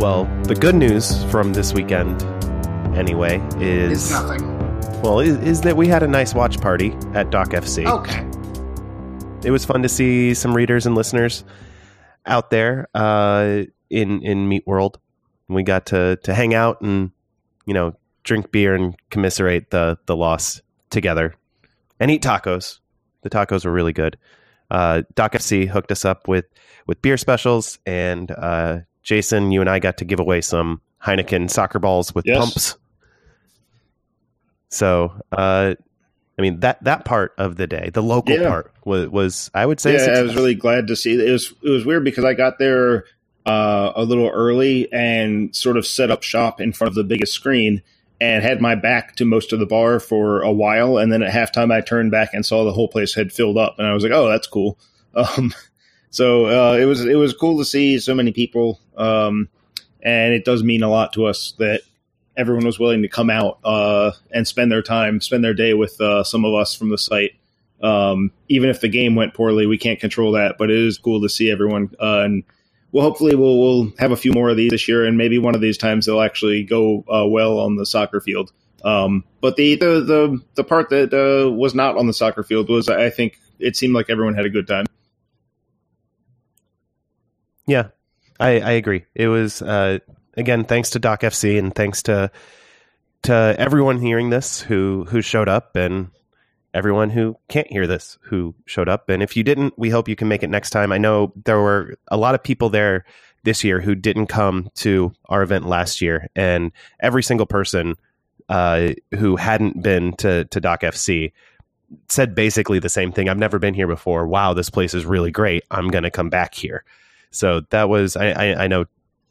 Well, the good news from this weekend, anyway, is It's nothing. well, is, is that we had a nice watch party at Dock FC. Okay. It was fun to see some readers and listeners out there uh, in in Meat World. We got to to hang out and you know drink beer and commiserate the the loss together, and eat tacos. The tacos were really good. Uh, Dock FC hooked us up with with beer specials, and uh, Jason, you and I got to give away some Heineken soccer balls with Yes. pumps. So, uh, I mean that that part of the day, the local Yeah. part, was, was I would say, yeah, I was really glad to see. It was it was weird because I got there uh, a little early and sort of set up shop in front of the biggest screen and had my back to most of the bar for a while. And then at halftime, I turned back and saw the whole place had filled up, and I was like, "Oh, that's cool." Um, so uh, it was it was cool to see so many people, um, and it does mean a lot to us that everyone was willing to come out uh, and spend their time, spend their day with uh, some of us from the site. Um, even if the game went poorly, we can't control that, but it is cool to see everyone. Uh, and well, hopefully we'll, we'll have a few more of these this year, and maybe one of these times they'll actually go uh, well on the soccer field. Um, but the, the the the part that uh, was not on the soccer field was, I think, it seemed like everyone had a good time. Yeah, I, I agree. It was uh, again thanks to Dock FC and thanks to to everyone hearing this who who showed up and everyone who can't hear this who showed up. And if you didn't, we hope you can make it next time. I know there were a lot of people there this year who didn't come to our event last year, and every single person uh, who hadn't been to to Dock FC said basically the same thing. I've never been here before. Wow, this place is really great. I'm going to come back here. So that was I, I, I know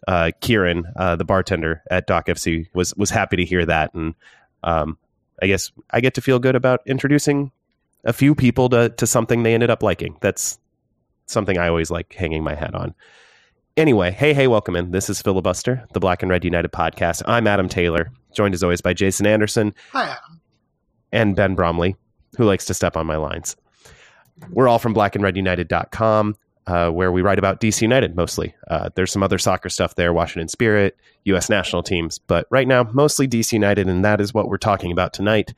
uh, Kieran, uh, the bartender at Dock FC, was was happy to hear that, and um, I guess I get to feel good about introducing a few people to to something they ended up liking. That's something I always like hanging my hat on. Anyway, hey, hey, welcome in. This is Filibuster, the Black and Red United podcast. I'm Adam Taylor, joined as always by Jason Anderson Hi, Adam. and Ben Bromley, who likes to step on my lines. We're all from blackandredunited.com, uh, where we write about DC United mostly. Uh, there's some other soccer stuff there, Washington Spirit, U.S. national teams, but right now, mostly DC United, and that is what we're talking about tonight.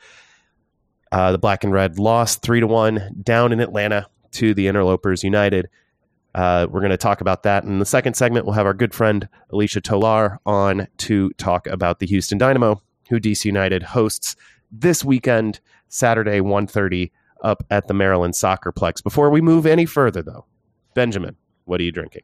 Uh, the Black and Red lost 3 to 1 down in Atlanta to the Interlopers United. Uh, we're going to talk about that. In the second segment, we'll have our good friend Alicia Tolar on to talk about the Houston Dynamo, who DC United hosts this weekend, Saturday, 1.30, up at the Maryland Soccerplex. Before we move any further, though, Benjamin, what are you drinking?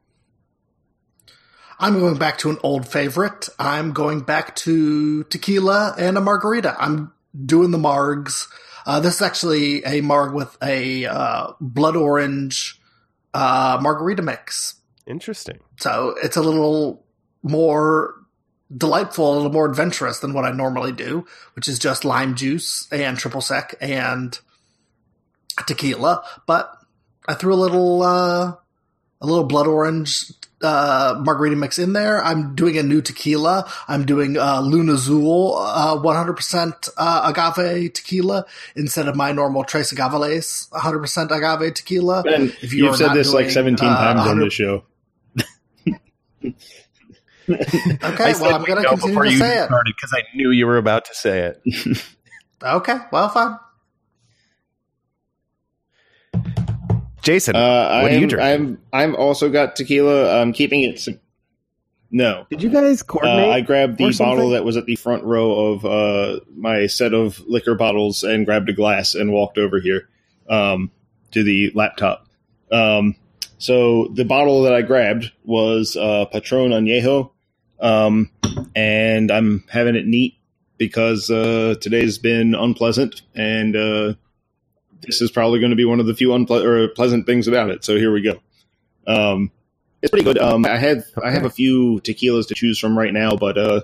I'm going back to an old favorite. I'm going back to tequila and a margarita. I'm doing the margs. Uh, this is actually a marg with a uh, blood orange uh, margarita mix. Interesting. So it's a little more delightful, a little more adventurous than what I normally do, which is just lime juice and triple sec and tequila. But I threw a little uh, a little blood orange uh, margarita mix in there. I'm doing a new tequila. I'm doing uh, Luna Azul, uh, 100% uh, agave tequila instead of my normal Tres Agaveles 100% agave tequila. Ben, If you you've said not this like 17 uh, times on 100 this show. Okay, well, I'm going to continue to say it. because I knew you were about to say it. Okay, well, fine. Jason, Uh, what I'm, are you drinking? I'm I'm also got tequila. I'm keeping it. sim- No, Did you guys uh, coordinate? I grabbed the bottle that was at the front row of uh, my set of liquor bottles and grabbed a glass and walked over here um, to the laptop. Um, so the bottle that I grabbed was uh, Patron Añejo, um, and I'm having it neat because uh, today's been unpleasant and uh, this is probably going to be one of the few unple- or pleasant things about it. So here we go. Um, it's pretty good. Um, I have I have a few tequilas to choose from right now, but uh,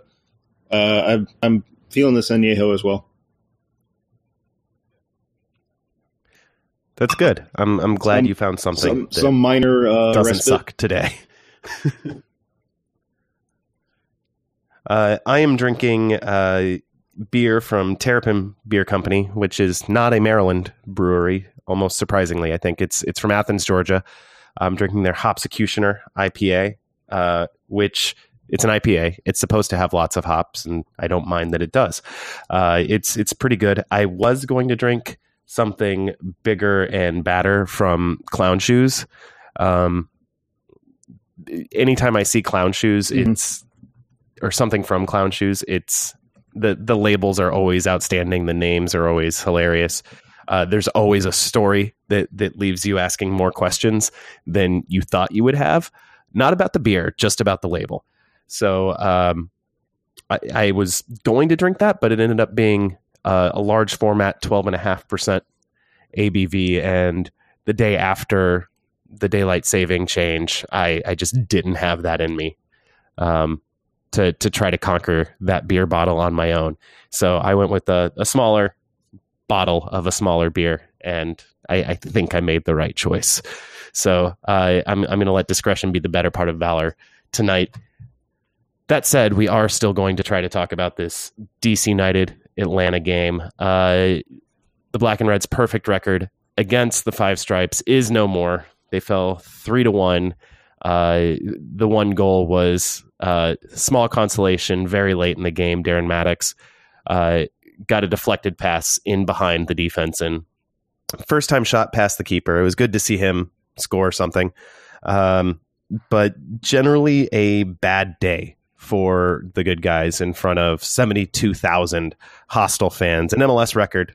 uh, I'm, I'm feeling this añejo as well. That's good. I'm I'm glad Some- you found something Some that some minor uh, doesn't respite. suck today. uh, I am drinking uh, beer from Terrapin Beer Company, which is not a Maryland brewery. Almost surprisingly, I think it's it's from Athens, Georgia. I'm drinking their Hopsecutioner IPA, uh, which it's an IPA. It's supposed to have lots of hops, and I don't mind that it does. Uh, it's it's pretty good. I was going to drink something bigger and badder from Clown Shoes. Um, anytime I see Clown Shoes, Mhm. it's or something from Clown Shoes. It's the the labels are always outstanding. The names are always hilarious. Uh, there's always a story that that leaves you asking more questions than you thought you would have. Not about the beer, just about the label. So um, I, I was going to drink that, but it ended up being uh, a large format, twelve and a half percent ABV, and the day after the daylight saving change, I, I just didn't have that in me um, to to try to conquer that beer bottle on my own. So I went with a, a smaller bottle of a smaller beer, and I, I think I made the right choice. So uh, I'm I'm going to let discretion be the better part of valor tonight. That said, we are still going to try to talk about this DC United Atlanta game. Uh, the Black and Reds' perfect record against the Five Stripes is no more. They fell three to one. Uh, the one goal was uh, small consolation very late in the game. Darren Mattocks uh, got a deflected pass in behind the defense and first time shot past the keeper. It was good to see him score something, um, but generally a bad day for the good guys in front of seventy two thousand hostile fans. An MLS record.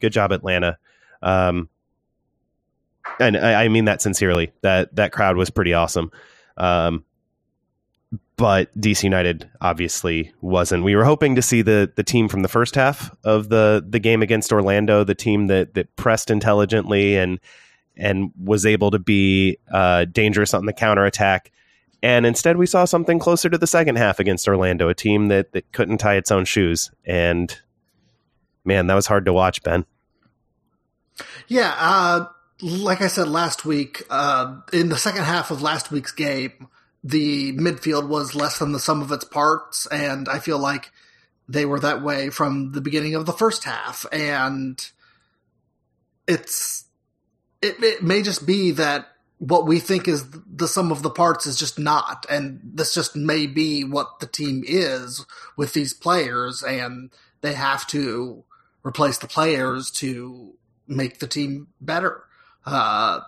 Good job, Atlanta. Um, and I, I mean that sincerely. That that crowd was pretty awesome. Um, but DC United obviously wasn't. We were hoping to see the the team from the first half of the the game against Orlando, the team that that pressed intelligently and and was able to be uh, dangerous on the counterattack. And instead, we saw something closer to the second half against Orlando, a team that, that couldn't tie its own shoes. And man, that was hard to watch, Ben. Yeah, uh, like I said last week, uh, in the second half of last week's game, the midfield was less than the sum of its parts, and I feel like they were that way from the beginning of the first half. And it's it, it may just be that what we think is the sum of the parts is just not, and this just may be what the team is with these players, and they have to replace the players to make the team better. Uh,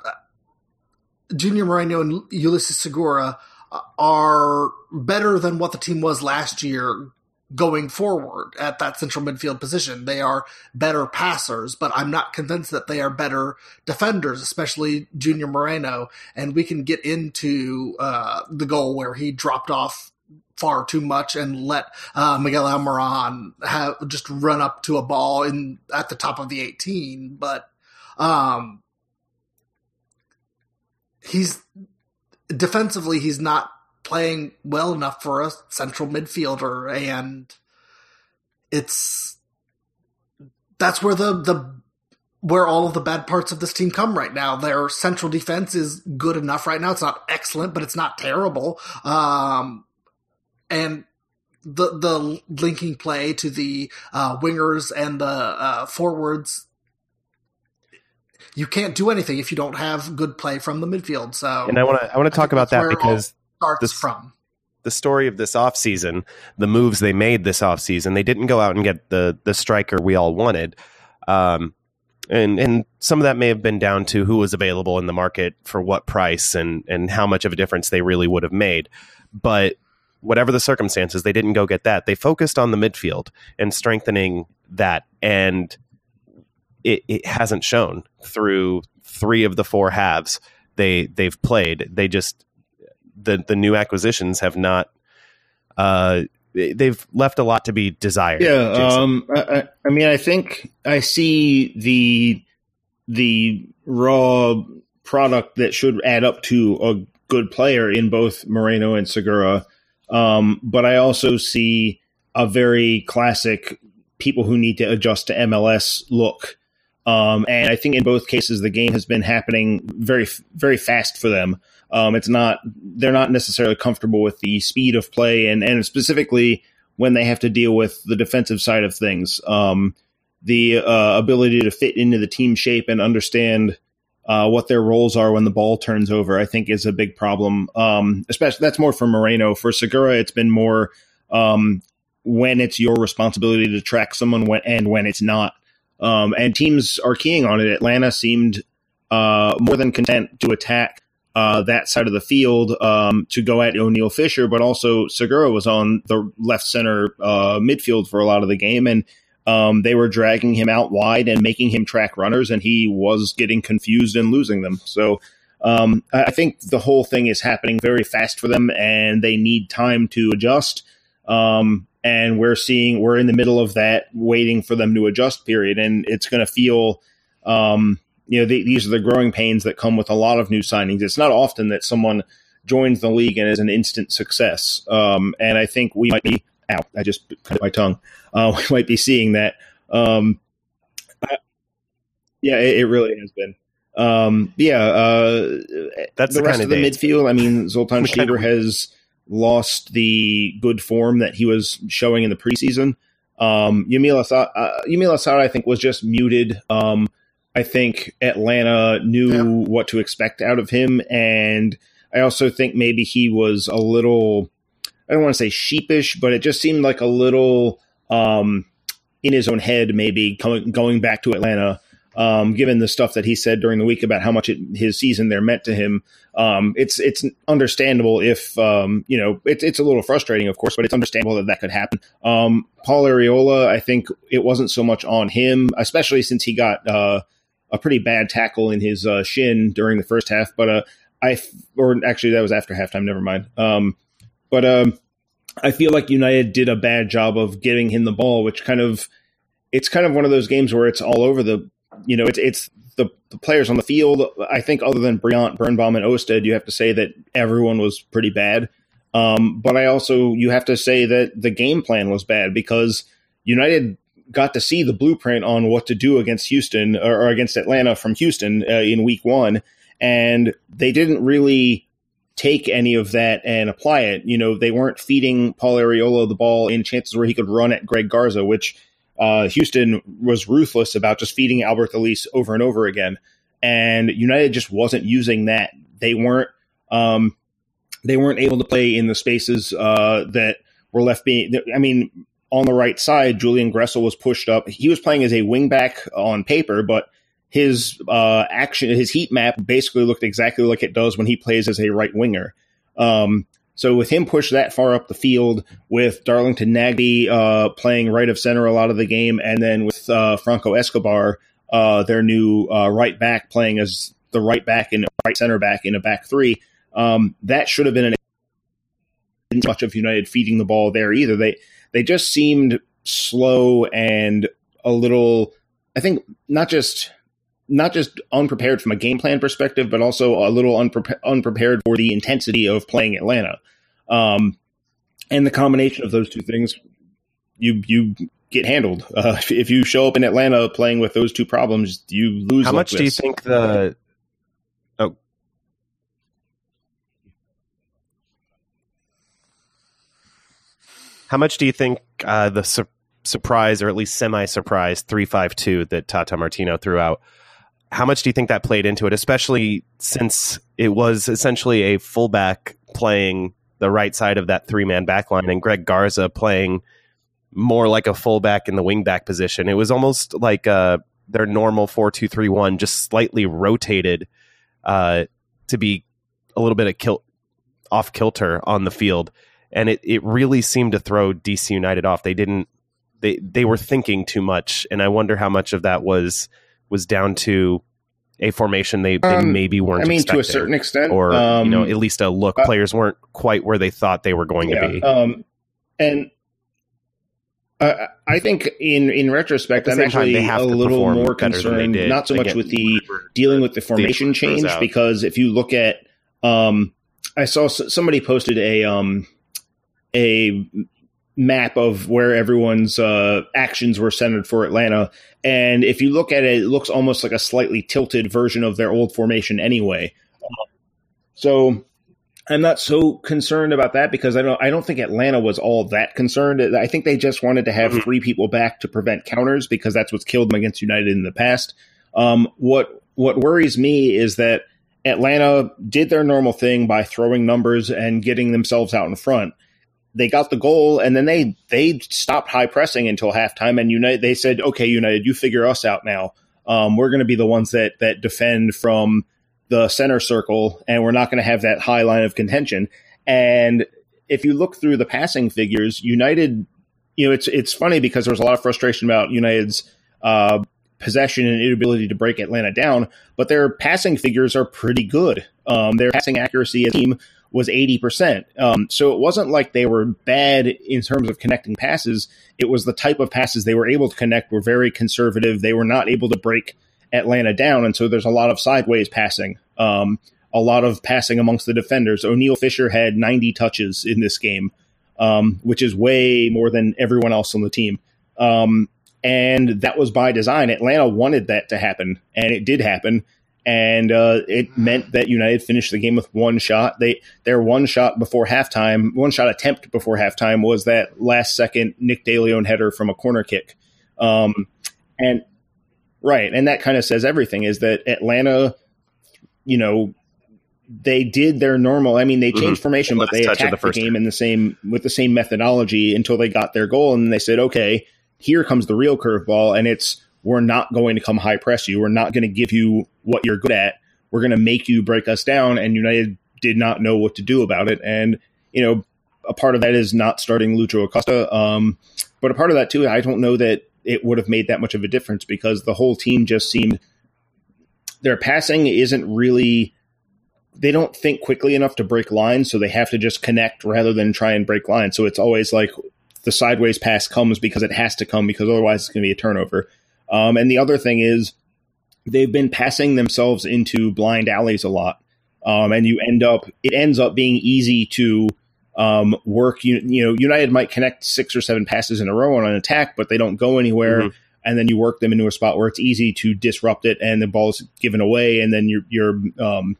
Junior Moreno and Ulises Segura are better than what the team was last year going forward at that central midfield position. They are better passers, but I'm not convinced that they are better defenders, especially Junior Moreno. And we can get into uh, the goal where he dropped off far too much and let uh, Miguel Almiron have just run up to a ball in at the top of the 18. But um, he's defensively he's not playing well enough for a central midfielder, and it's that's where the the where all of the bad parts of this team come right now. Their central defense is good enough right now. It's not excellent, but it's not terrible. Um, and the the linking play to the uh, wingers and the uh, forwards. You can't do anything if you don't have good play from the midfield. So, And I want to I want to talk about that because starts this- from. the story of this offseason, the moves they made this offseason, they didn't go out and get the the striker we all wanted. Um, and and some of that may have been down to who was available in the market for what price and and how much of a difference they really would have made. But whatever the circumstances, they didn't go get that. They focused on the midfield and strengthening that, and it, it hasn't shown through three of the four halves they they've played. They just the the new acquisitions have not. Uh, they- they've left a lot to be desired. Yeah, um, I, I- I mean, I think I see the the raw product that should add up to a good player in both Moreno and Segura. Um, but I also see a very classic people who need to adjust to MLS look. Um, and I think in both cases, the game has been happening very, very fast for them. Um, it's not, they're not necessarily comfortable with the speed of play and, and specifically when they have to deal with the defensive side of things. Um, the uh, ability to fit into the team shape and understand uh, what their roles are when the ball turns over, I think is a big problem. Um, especially that's more for Moreno. For Segura, it's been more um, when it's your responsibility to track someone when, and when it's not. Um, and teams are keying on it. Atlanta seemed uh, more than content to attack uh, that side of the field um, to go at Oniel Fisher, but also Segura was on the left center uh, midfield for a lot of the game, and um, they were dragging him out wide and making him track runners, and he was getting confused and losing them. So um, I think the whole thing is happening very fast for them, and they need time to adjust. Um, and we're seeing we're in the middle of that waiting for them to adjust period, and it's going to feel. Um, you know, the, these are the growing pains that come with a lot of new signings. It's not often that someone joins the league and is an instant success. Um, and I think we might be out I just cut my tongue. Uh, we might be seeing that. Um, I, yeah, it, it, really has been. Um, yeah, uh, that's the, the rest of the midfield. I mean, Zoltan Stieber has lost the good form that he was showing in the preseason. Um, Yamil Asad, uh, Yamil I think, was just muted. Um, I think Atlanta knew yeah. what to expect out of him, and I also think maybe he was a little I don't want to say sheepish, but it just seemed like a little um, in his own head, maybe coming, going back to Atlanta. Um, given the stuff that he said during the week about how much it, his season there meant to him, um, it's it's understandable if um, you know it's it's a little frustrating, of course, but it's understandable that that could happen. Um, Paul Arriola, I think it wasn't so much on him, especially since he got uh, a pretty bad tackle in his uh, shin during the first half. But uh, I or actually that was after halftime. Never mind. Um, but um, I feel like United did a bad job of giving him the ball, which kind of it's kind of one of those games where it's all over the you know it's it's the, the players on the field. I think other than Brillant, Birnbaum, and Ousted, you have to say that everyone was pretty bad. Um, but I also you have to say that the game plan was bad because United got to see the blueprint on what to do against Houston or, or against Atlanta from Houston uh, in Week One, and they didn't really take any of that and apply it. You know, they weren't feeding Paul Arriola the ball in chances where he could run at Greg Garza, which uh, Houston was ruthless about just feeding Albert Elis over and over again. And United just wasn't using that. They weren't um, they weren't able to play in the spaces uh, that were left being. I mean, on the right side, Julian Gressel was pushed up. He was playing as a wingback on paper, but his uh, action, his heat map basically looked exactly like it does when he plays as a right winger. Um, so with him pushed that far up the field, with Darlington Nagbe uh, playing right of center a lot of the game, and then with uh, Franco Escobar, uh, their new uh, right back, playing as the right back and right center back in a back three, um, that should have been an much of United feeding the ball there either. They they just seemed slow and a little. I think not just not just unprepared from a game plan perspective, but also a little unpre- unprepared for the intensity of playing Atlanta. Um, and the combination of those two things, you you get handled. Uh, if, if, you show up in Atlanta playing with those two problems, you lose. How much do you think the? Oh, how much do you think uh, the su- surprise, or at least semi-surprise, three five two that Tata Martino threw out? How much do you think that played into it, especially since it was essentially a fullback playing the right side of that three man backline and Greg Garza playing more like a fullback in the wingback position? It was almost like uh, their normal 4 2 3 1, just slightly rotated uh, to be a little bit of kil- off kilter on the field. And it, it really seemed to throw DC United off. They didn't, they, they were thinking too much. And I wonder how much of that was was down to a formation they, they um, maybe weren't. I mean, to a certain extent, or um, you know, at least a look. Uh, players weren't quite where they thought they were going yeah, to be. Um, and Uh, I think in in retrospect, I'm actually a little more concerned, not so much with the dealing with the formation change, because if you look at, um, I saw somebody posted a um, a map of where everyone's uh, actions were centered for Atlanta, and if you look at it, it looks almost like a slightly tilted version of their old formation anyway. So I'm not so concerned about that because I don't I don't think Atlanta was all that concerned. I think they just wanted to have mm-hmm. three people back to prevent counters because that's what's killed them against United in the past. Um, what what worries me is that Atlanta did their normal thing by throwing numbers and getting themselves out in front. They got the goal and then they they stopped high pressing until halftime and United they said, "Okay, United, you figure us out now. Um, we're going to be the ones that that defend from." the center circle, and we're not going to have that high line of contention. And if you look through the passing figures, United, you know, it's it's funny because there was a lot of frustration about United's uh, possession and inability to break Atlanta down, but their passing figures are pretty good. Um, their passing accuracy as a team was 80%. Um, so it wasn't like they were bad in terms of connecting passes. It was the type of passes they were able to connect were very conservative. They were not able to break Atlanta down, and so there's a lot of sideways passing, um, a lot of passing amongst the defenders. Oniel Fisher had 90 touches in this game, um, which is way more than everyone else on the team. Um, and that was by design. Atlanta wanted that to happen, and it did happen. And uh, it meant that United finished the game with one shot. They their one shot before halftime, one shot attempt before halftime was that last second Nick DeLeon header from a corner kick. Um, and Right. And that kind of says everything is that Atlanta, you know, they did their normal. I mean, they mm-hmm. changed mm-hmm. formation, but they attacked the, the game in the same with the same methodology until they got their goal, and they said, "Okay, here comes the real curveball, and it's we're not going to come high press you. We're not going to give you what you're good at. We're going to make you break us down." And United did not know what to do about it, and you know, a part of that is not starting Lucho Acosta. Um, but a part of that too, I don't know that it would have made that much of a difference because the whole team just seemed their passing isn't really they don't think quickly enough to break lines, so they have to just connect rather than try and break lines. So it's always like the sideways pass comes because it has to come because otherwise it's going to be a turnover. Um, and the other thing is they've been passing themselves into blind alleys a lot, um, and you end up it ends up being easy to um, work. You, you know, United might connect six or seven passes in a row on an attack, but they don't go anywhere. Mm-hmm. And then you work them into a spot where it's easy to disrupt it, and the ball's given away, and then you're, you're um,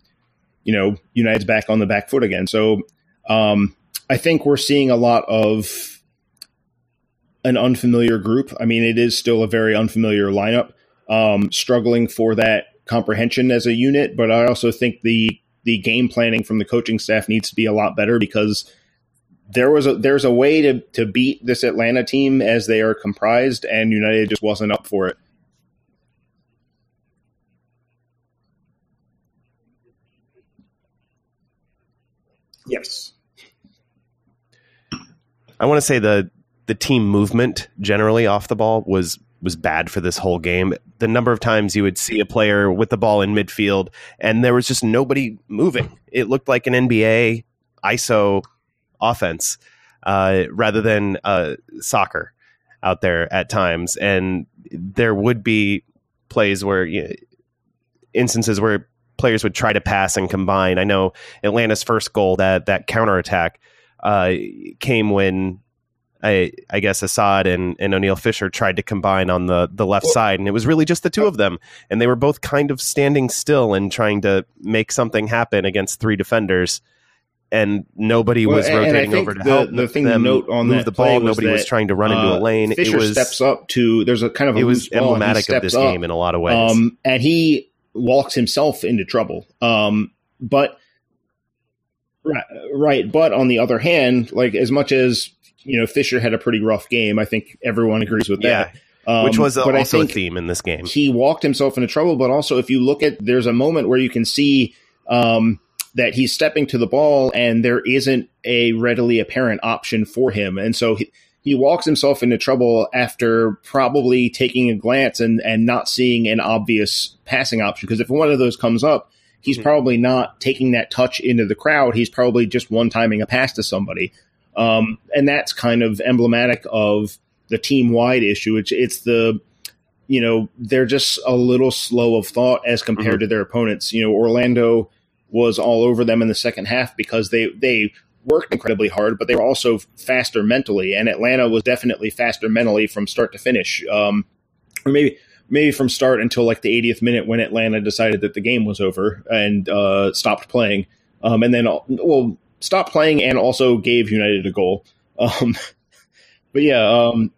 you know, United's back on the back foot again. So um, I think we're seeing a lot of an unfamiliar group. I mean, it is still a very unfamiliar lineup, um, struggling for that comprehension as a unit. But I also think the the game planning from the coaching staff needs to be a lot better because there was a there's a way to to beat this Atlanta team as they are comprised, and United just wasn't up for it. Yes. I want to say the the team movement generally off the ball was was bad for this whole game. The number of times you would see a player with the ball in midfield and there was just nobody moving. It looked like an NBA ISO offense uh, rather than uh, soccer out there at times. And there would be plays where you know, instances where players would try to pass and combine. I know Atlanta's first goal that that counterattack uh, came when I, I guess Asad and, and Oniel Fisher tried to combine on the, the left side, and it was really just the two of them, and they were both kind of standing still and trying to make something happen against three defenders and nobody well, was rotating over to the, help the thing to note on move the ball. Nobody that, was trying to run into a uh, lane. Fisher it was, steps up to there's a kind of a it was emblematic of this up, game in a lot of ways, um, and he walks himself into trouble. Um, but right, right, but on the other hand, like as much as you know, Fisher had a pretty rough game. I think everyone agrees with that. Yeah. Um, Which was but also a theme in this game. He walked himself into trouble, but also if you look at, there's a moment where you can see um, that he's stepping to the ball and there isn't a readily apparent option for him. And so he, he walks himself into trouble after probably taking a glance and, and not seeing an obvious passing option. Because if one of those comes up, he's mm-hmm. probably not taking that touch into the crowd. He's probably just one timing a pass to somebody. Um, and that's kind of emblematic of the team wide issue. It's it's the you know they're just a little slow of thought as compared mm-hmm. to their opponents. You know, Orlando was all over them in the second half because they they worked incredibly hard, but they were also faster mentally. And Atlanta was definitely faster mentally from start to finish. Um, or maybe maybe from start until like the 80th minute when Atlanta decided that the game was over and uh, stopped playing. Um, and then well stopped playing and also gave United a goal. Um, but yeah, um,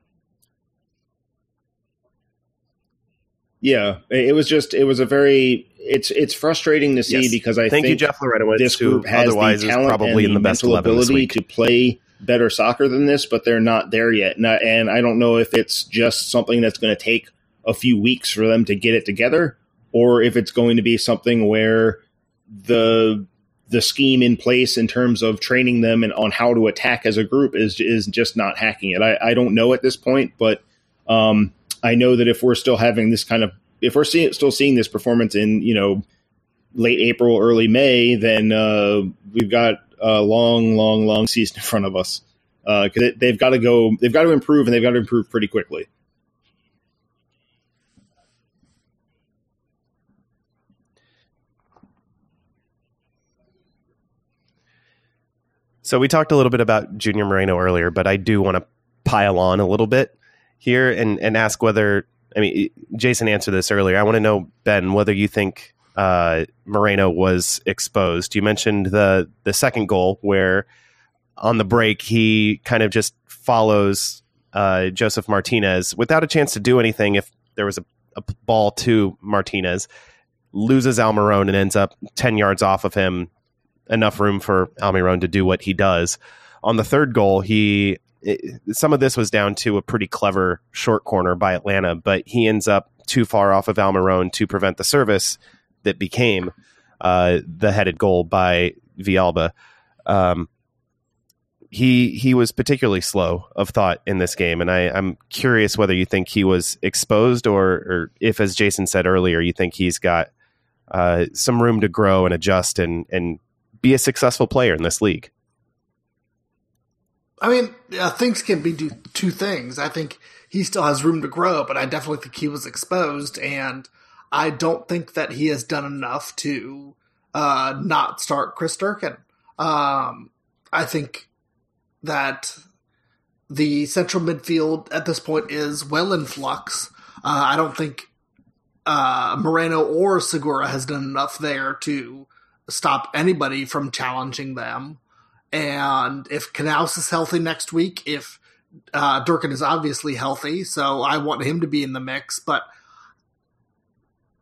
yeah, it was just it was a very it's it's frustrating to see yes. because I Thank think you, Jeff Loretowitz, this group has otherwise the talent probably and in the, the best ability to play better soccer than this, but they're not there yet. And I, and I don't know if it's just something that's going to take a few weeks for them to get it together, or if it's going to be something where the the scheme in place in terms of training them and on how to attack as a group is is just not hacking it. I, I don't know at this point, but um, I know that if we're still having this kind of if we're see, still seeing this performance in you know late April, early May, then uh, we've got a long, long, long season in front of us because uh, they've got to go, they've got to improve, and they've got to improve pretty quickly. So we talked a little bit about Junior Moreno earlier, but I do want to pile on a little bit here and, and ask whether I mean, Jason answered this earlier. I want to know, Ben, whether you think uh, Moreno was exposed. You mentioned the the second goal where on the break he kind of just follows uh, Josef Martinez without a chance to do anything. If there was a, a ball to Martinez, loses Almiron and ends up ten yards off of him, enough room for Almiron to do what he does. On the third goal, he it, some of this was down to a pretty clever short corner by Atlanta, but he ends up too far off of Almiron to prevent the service that became uh, the headed goal by Villalba. Um, he he was particularly slow of thought in this game, and I, I'm curious whether you think he was exposed or, or if, as Jason said earlier, you think he's got uh, some room to grow and adjust and and be a successful player in this league. I mean, uh, things can be do two things. I think he still has room to grow, but I definitely think he was exposed, and I don't think that he has done enough to uh, not start Chris Durkin. Um, I think that the central midfield at this point is well in flux. Uh, I don't think uh, Moreno or Segura has done enough there to stop anybody from challenging them. And if Canouse is healthy next week, if uh, Durkin is obviously healthy, so I want him to be in the mix. But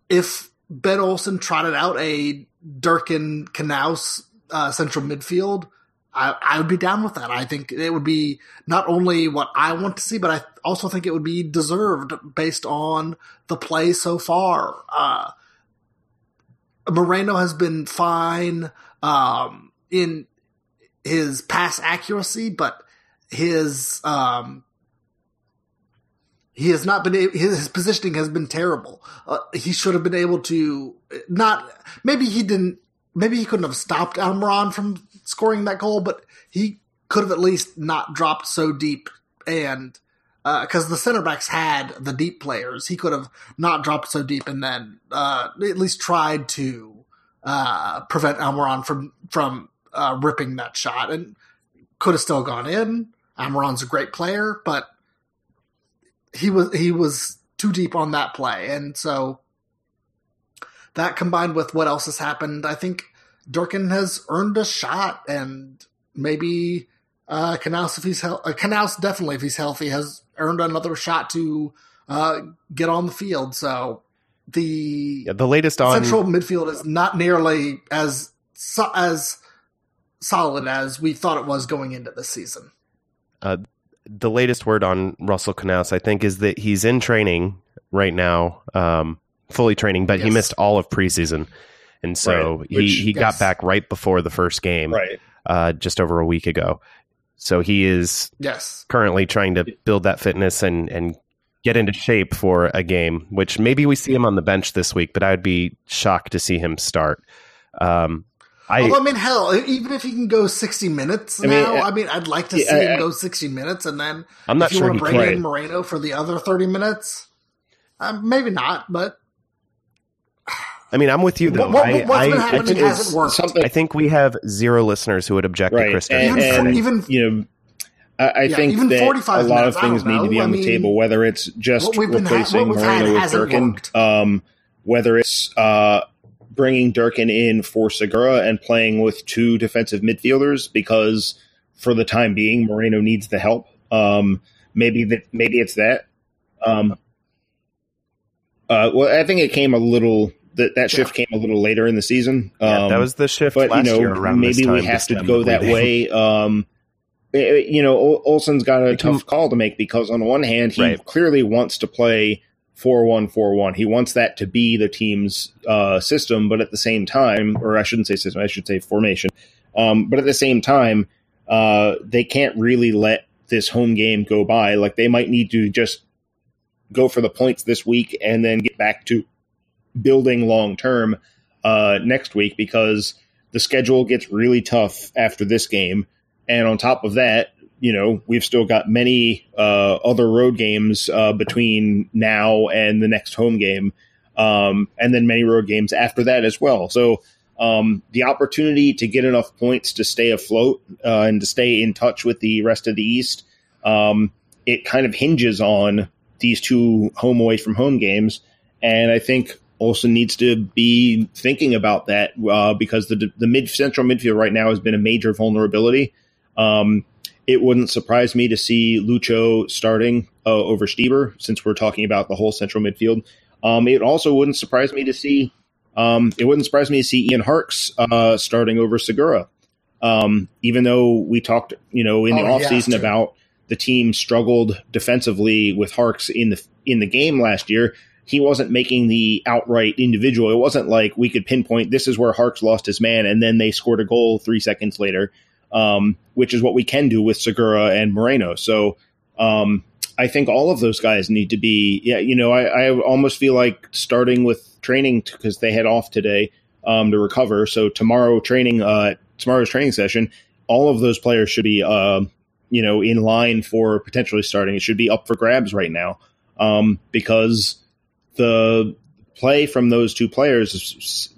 if Ben Olsen trotted out a Durkin Canouse uh, central midfield, I, I, would be down with that. I think it would be not only what I want to see, but I also think it would be deserved based on the play so far. Uh, Moreno has been fine um, in his pass accuracy, but his um, he has not been his positioning has been terrible. Uh, he should have been able to not maybe he didn't maybe he couldn't have stopped Almiron from scoring that goal, but he could have at least not dropped so deep and because uh, the center backs had the deep players, he could have not dropped so deep and then uh, at least tried to uh, prevent Almiron from from uh, ripping that shot and could have still gone in. Almiron's a great player, but he was he was too deep on that play, and so that combined with what else has happened, I think Durkin has earned a shot, and maybe uh, Canouse if he's he- uh, Canouse definitely if he's healthy has earned another shot to uh, get on the field. So the yeah, the latest on central midfield is not nearly as as solid as we thought it was going into the season. Uh, the latest word on Russell Canouse, I think, is that he's in training right now, um, fully training, but yes. he missed all of preseason, and so right. he Which, he yes. got back right before the first game, right, uh, just over a week ago. So he is yes currently trying to build that fitness and and get into shape for a game. Which maybe we see him on the bench this week, but I would be shocked to see him start. Um, I, Although, I mean, hell, even if he can go 60 minutes I mean, now, uh, I mean, I'd like to yeah, see I- him go 60 minutes, and then I'm not if you sure want he to bring could. in Moreno for the other 30 minutes, uh, maybe not, but I mean, I'm with you though. what, what, I, what's I, been I happening think hasn't worked. something I think we have zero listeners who would object to right Chris and, Even for- and, starting. even- you know I, I Yeah, think even that 45 a lot minutes, of things don't need to be on I the mean, table, whether it's just what ha- replacing what Moreno with Durkin, um, whether it's uh, bringing Durkin in for Segura and playing with two defensive midfielders because for the time being Moreno needs the help. Um, maybe that maybe it's that. Um, uh, well, I think it came a little that that shift came a little later in the season. yeah, Um, that was the shift but last you know year around this maybe we have to go the that bleeding. way um you know olsen's got a It can- tough call to make because on one hand he Right. clearly wants to play 4-1-4-1 he wants that to be the team's uh, system but at the same time or i shouldn't say system i should say formation um, but at the same time uh, they can't really let this home game go by like they might need to just go for the points this week and then get back to building long term uh, next week because the schedule gets really tough after this game. And on top of that, you know, we've still got many uh, other road games uh, between now and the next home game, um, and then many road games after that as well. So um, the opportunity to get enough points to stay afloat uh, and to stay in touch with the rest of the East, um, it kind of hinges on these two home away from home games. And I think Olsen needs to be thinking about that uh, because the the mid central midfield right now has been a major vulnerability. Um, it wouldn't surprise me to see Lucho starting uh, over Stieber since we're talking about the whole central midfield. Um, it also wouldn't surprise me to see um, it wouldn't surprise me to see Ian Harkes uh, starting over Segura. Um, even though we talked, you know, in the Oh, yeah, offseason true. about the team struggled defensively with Harkes in the in the game last year, he wasn't making the outright individual. It wasn't like we could pinpoint this is where Harkes lost his man and then they scored a goal three seconds later, um, which is what we can do with Segura and Moreno. So um, I think all of those guys need to be, yeah, you know, I, I almost feel like starting with training because they head off today um, to recover. So tomorrow training, uh, tomorrow's training session, all of those players should be, uh, you know, in line for potentially starting. It should be up for grabs right now um, because the play from those two players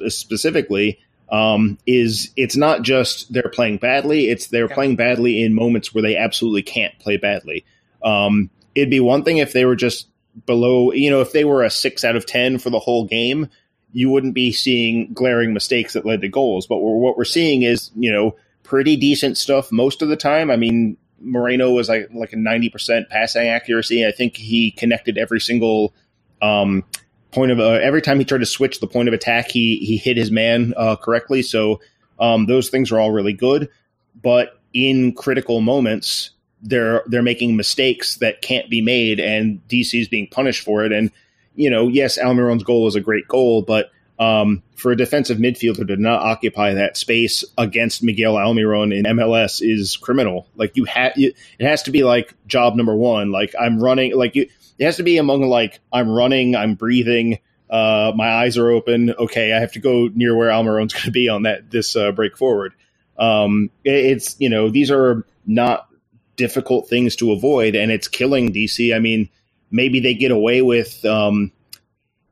specifically um, is it's not just they're playing badly; it's they're Yeah. playing badly in moments where they absolutely can't play badly. Um, it'd be one thing if they were just below, you know, if they were a six out of ten for the whole game, you wouldn't be seeing glaring mistakes that led to goals. But we're, what we're seeing is, you know, pretty decent stuff most of the time. I mean, Moreno was like like a ninety percent passing accuracy. I think he connected every single um, point of uh, every time he tried to switch the point of attack, he he hit his man uh, correctly. So um, those things are all really good. But in critical moments, they're they're making mistakes that can't be made, and DC is being punished for it. And you know, yes, Almiron's goal is a great goal, but um, for a defensive midfielder to not occupy that space against Miguel Almiron in MLS is criminal. Like you have, it has to be like job number one. Like I'm running, like you, it has to be among like I'm running, I'm breathing, uh, my eyes are open. Okay, I have to go near where Almiron's going to be on that this uh, break forward. Um, it- it's you know these are not difficult things to avoid, and it's killing DC. I mean, maybe they get away with. Um,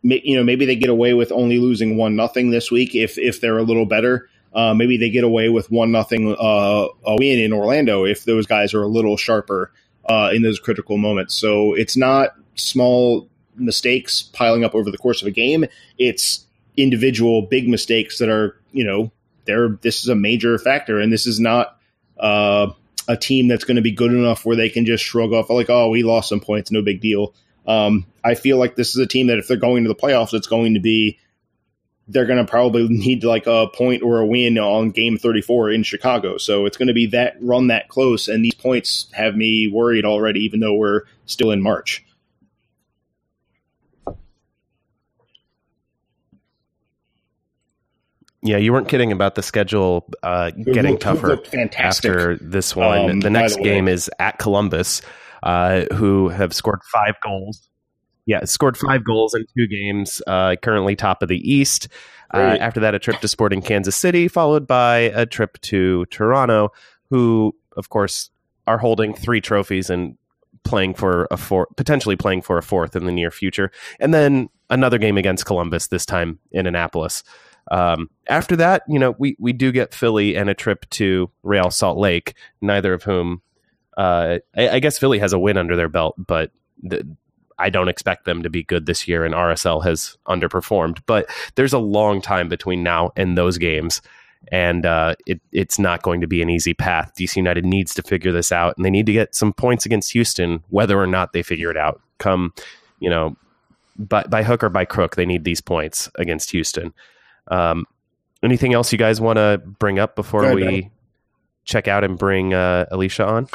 you know, maybe they get away with only losing one nothing this week if if they're a little better. Uh, maybe they get away with one nothing uh, a win in Orlando if those guys are a little sharper uh, in those critical moments. So it's not small mistakes piling up over the course of a game. It's individual big mistakes that are you know they're this is a major factor, and this is not uh, a team that's going to be good enough where they can just shrug off like oh we lost some points, no big deal. Um, I feel like this is a team that if they're going to the playoffs, it's going to be they're going to probably need like a point or a win on game 34 in Chicago. So it's going to be that run that close. And these points have me worried already, even though we're still in March. Yeah, you weren't kidding about the schedule uh, getting looked- tougher after this one. Um, the next the game is at Columbus, uh, who have scored five goals. Yeah, scored five goals in two games. Uh, currently top of the East. Uh, after that, a trip to Sporting Kansas City, followed by a trip to Toronto, who, of course, are holding three trophies and playing for a four, potentially playing for a fourth in the near future, and then another game against Columbus this time in Annapolis. Um, after that, you know, we we do get Philly and a trip to Real Salt Lake, neither of whom, uh, I, I, guess Philly has a win under their belt, but the, I don't expect them to be good this year, and RSL has underperformed. But there's a long time between now and those games, and uh, it, it's not going to be an easy path. DC United needs to figure this out, and they need to get some points against Houston, whether or not they figure it out. Come, you know, by, by hook or by crook, they need these points against Houston. Um, anything else you guys want to bring up before ahead, we check out and bring uh, Alicia on?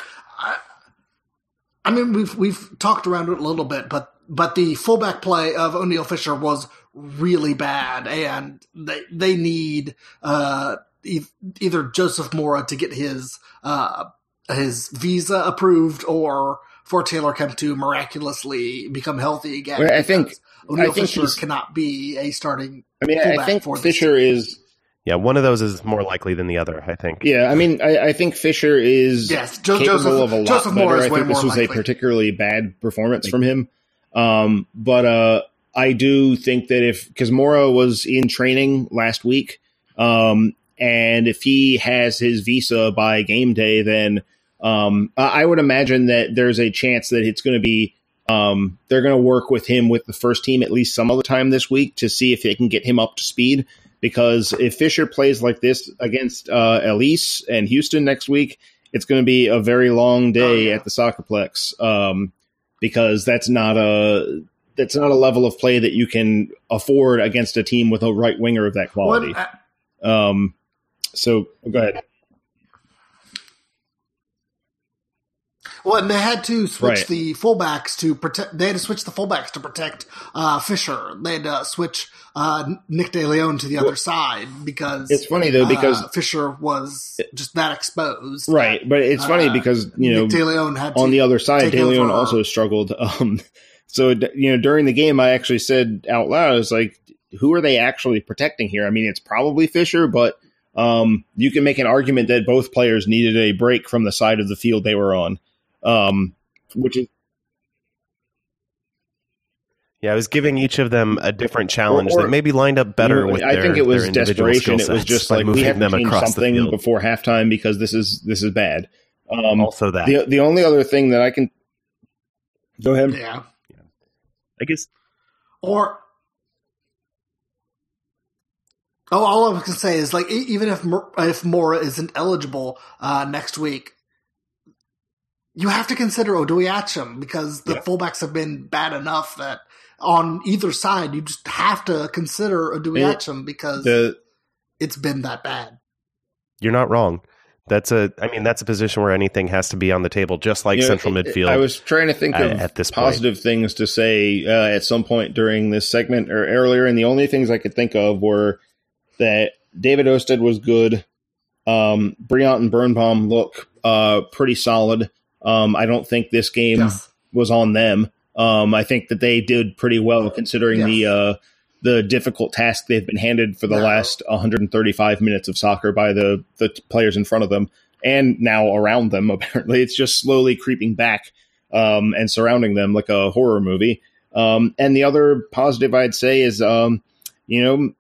I mean, we've we've talked around it a little bit, but but the fullback play of Oniel Fisher was really bad, and they they need uh, e- either Joseph Mora to get his uh, his visa approved, or for Taylor Kemp to miraculously become healthy again. Well, I think Oniel Fisher cannot be a starting. I mean, I think Fisher is yeah, one of those is more likely than the other. I think. Yeah, I mean, I, I think Fisher is yes, jo- capable Joseph, of a lot Joseph better. I think this was likely. a particularly bad performance from him. Um, but uh, I do think that if because Mora was in training last week, um, and if he has his visa by game day, then um, I would imagine that there's a chance that it's going to be um, they're going to work with him with the first team at least some other time this week to see if they can get him up to speed because if Fisher plays like this against uh, Elis and Houston next week, it's going to be a very long day oh, yeah. at the Soccerplex um, because that's not a that's not a level of play that you can afford against a team with a right winger of that quality. um, so go ahead. Well, and they had to switch right. the fullbacks to protect. They had to switch the fullbacks to protect uh, Fisher. They had to switch uh, Nick De Leon to the well, other side because it's funny though because uh, Fisher was just that exposed. Right, but it's funny uh, because you know Nick De Leon had on the other side. De Leon also struggled. Um, so you know during the game, I actually said out loud, "I was like, who are they actually protecting here?" I mean, it's probably Fisher, but um, you can make an argument that both players needed a break from the side of the field they were on um, which is yeah, I was giving each of them a different challenge or, or, that maybe lined up better you know, with. I their, think it was desperation. It was just like we have to change something before halftime because this is this is bad. Um, also, that the the only other thing that I can go ahead. Yeah, yeah. I guess or Oh, all I can say is like even if if Mora isn't eligible uh, next week, you have to consider Odoi-Atsem because the yeah. fullbacks have been bad enough that on either side you just have to consider Odoi-Atsem because the, it's been that bad. You're not wrong. That's a, I mean, that's a position where anything has to be on the table, just like you know, central midfield. I was trying to think at, of at this positive point. things to say uh, at some point during this segment or earlier, and the only things I could think of were that David Ousted was good. Um, Brillant and Birnbaum look uh, pretty solid. Um, I don't think this game was on them. Um, I think that they did pretty well considering the uh, the difficult task they've been handed for the no. last 135 minutes of soccer by the the players in front of them and now around them. Apparently, it's just slowly creeping back um, and surrounding them like a horror movie. Um, and the other positive I'd say is, um, you know,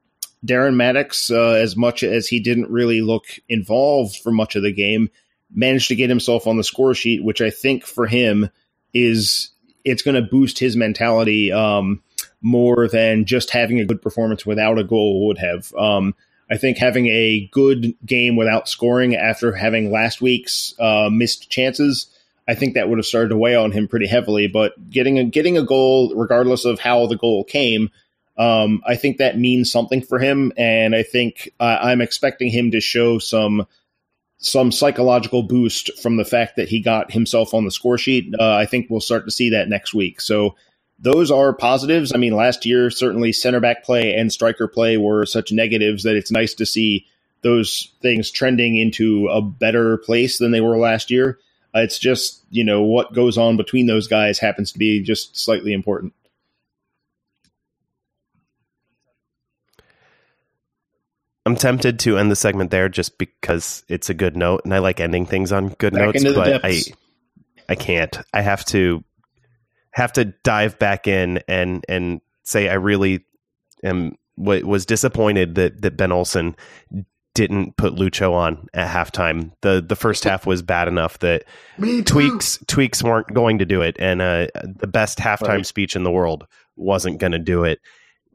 Darren Mattocks, uh, as much as he didn't really look involved for much of the game, managed to get himself on the score sheet, which I think for him is it's going to boost his mentality um, more than just having a good performance without a goal would have. Um, I think having a good game without scoring after having last week's uh, missed chances, I think that would have started to weigh on him pretty heavily. But getting a getting a goal, regardless of how the goal came, um, I think that means something for him, and I think uh, I'm expecting him to show some some psychological boost from the fact that he got himself on the score sheet. Uh, I think we'll start to see that next week. So those are positives. I mean, last year certainly center back play and striker play were such negatives that it's nice to see those things trending into a better place than they were last year. Uh, it's just you know what goes on between those guys happens to be just slightly important. I'm tempted to end the segment there just because it's a good note, and I like ending things on good Back notes. But I, depths. I can't. I have to have to dive back in and and say I really am wa- was disappointed that that Ben Olsen didn't put Lucho on at halftime. the The first half was bad enough that tweaks tweaks weren't going to do it, and uh, the best halftime Right. speech in the world wasn't going to do it.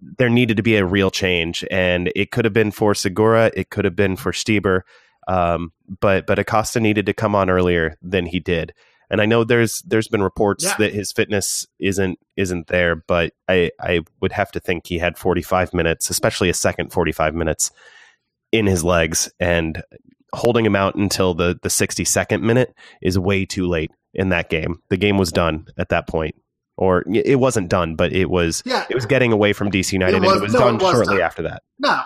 There needed to be a real change, and it could have been for Segura, it could have been for Stieber, um, but but Acosta needed to come on earlier than he did. And I know there's there's been reports Yeah. that his fitness isn't isn't there, but I I would have to think he had 45 minutes, especially a second 45 minutes in his legs, and holding him out until the the 62nd minute is way too late in that game. The game was done at that point, or it wasn't done, but it was Yeah. it was getting away from DC United, was- and it was no, done it was shortly done. after that. No.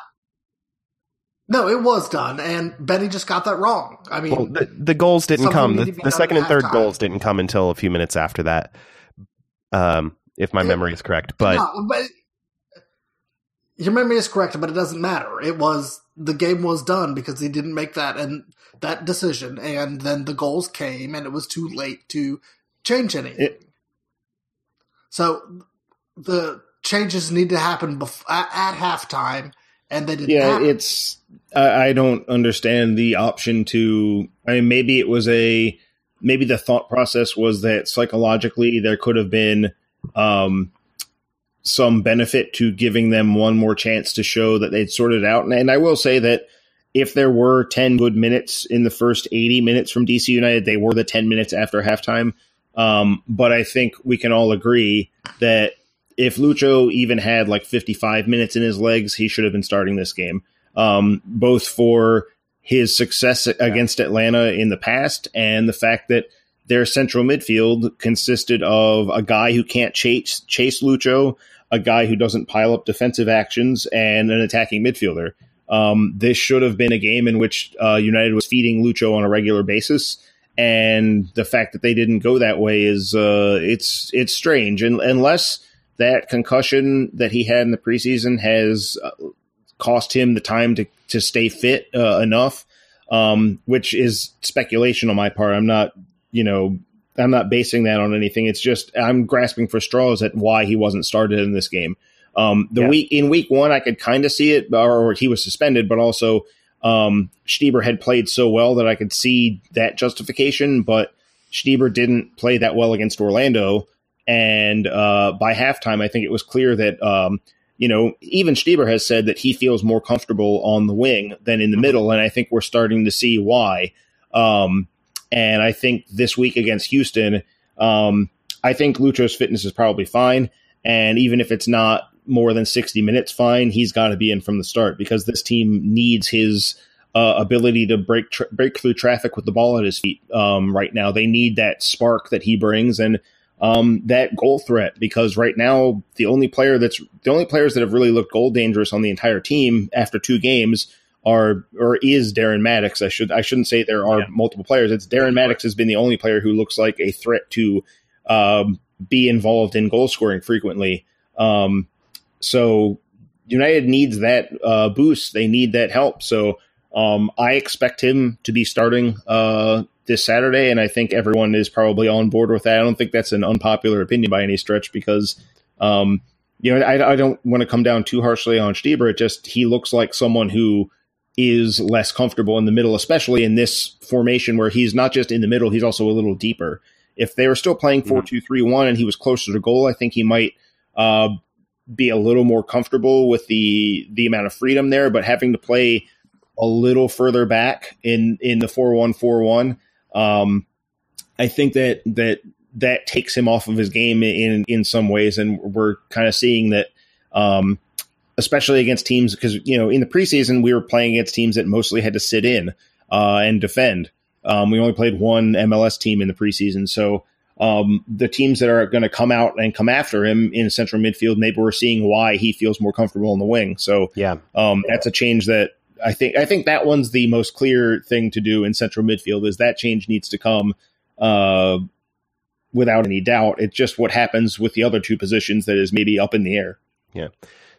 No, it was done, and Benny just got that wrong. I mean, Well, the, the goals didn't come. The, the second and third halftime. goals didn't come until a few minutes after that, um, if my Yeah. memory is correct. But no, but your memory is correct, but it doesn't matter. It was the game was done because he didn't make that and that decision, and then the goals came, and it was too late to change anything. It- so the changes need to happen bef- at, at halftime, and they didn't. yeah, happen. it's I, I don't understand the option to. I mean, maybe it was a maybe the thought process was that psychologically there could have been um, some benefit to giving them one more chance to show that they'd sorted out. And, and I will say that if there were 10 good minutes in the first 80 minutes from DC United, they were the 10 minutes after halftime. Um, but I think we can all agree that if Lucho even had like 55 minutes in his legs, he should have been starting this game. Um, both for his success against Atlanta in the past and the fact that their central midfield consisted of a guy who can't chase chase Lucho, a guy who doesn't pile up defensive actions, and an attacking midfielder. Um, this should have been a game in which uh, United was feeding Lucho on a regular basis, and the fact that they didn't go that way is uh, it's it's strange. And unless that concussion that he had in the preseason has uh, cost him the time to to stay fit uh, enough, um, which is speculation on my part. I'm not, you know, I'm not basing that on anything. It's just I'm grasping for straws at why he wasn't started in this game. Um, the Yeah. week in week one, I could kind of see it, or he was suspended, but also um, Stieber had played so well that I could see that justification. But Stieber didn't play that well against Orlando, and uh, by halftime, I think it was clear that um, you know even Stieber has said that he feels more comfortable on the wing than in the middle, and I think we're starting to see why. Um, and I think this week against Houston, um, I think Lucho's fitness is probably fine, and even if it's not more than 60 minutes fine. He's got to be in from the start because this team needs his uh, ability to break tra- break through traffic with the ball at his feet um, right now. They need that spark that he brings and um, that goal threat because right now the only player that's the only players that have really looked goal dangerous on the entire team after two games are or is Darren Mattocks. I should I shouldn't say there are Yeah. multiple players. It's Darren Mattocks has been the only player who looks like a threat to um, be involved in goal scoring frequently. Um, so United needs that uh, boost. They need that help. So um, I expect him to be starting uh, this Saturday, and I think everyone is probably on board with that. I don't think that's an unpopular opinion by any stretch because um, you know I, I don't want to come down too harshly on Stieber. It just he looks like someone who is less comfortable in the middle, especially in this formation where he's not just in the middle; he's also a little deeper. If they were still playing four two three one and he was closer to goal, I think he might uh, be a little more comfortable with the the amount of freedom there, but having to play a little further back in in the four one four one, um, I think that that that takes him off of his game in in some ways, and we're kind of seeing that, um, especially against teams because you know in the preseason we were playing against teams that mostly had to sit in uh, and defend. Um, we only played one MLS team in the preseason, so um, the teams that are going to come out and come after him in central midfield, maybe we're seeing why he feels more comfortable on the wing. So yeah, um, that's a change that I think I think that one's the most clear thing to do in central midfield is that change needs to come uh, without any doubt. It's just what happens with the other two positions that is maybe up in the air. Yeah.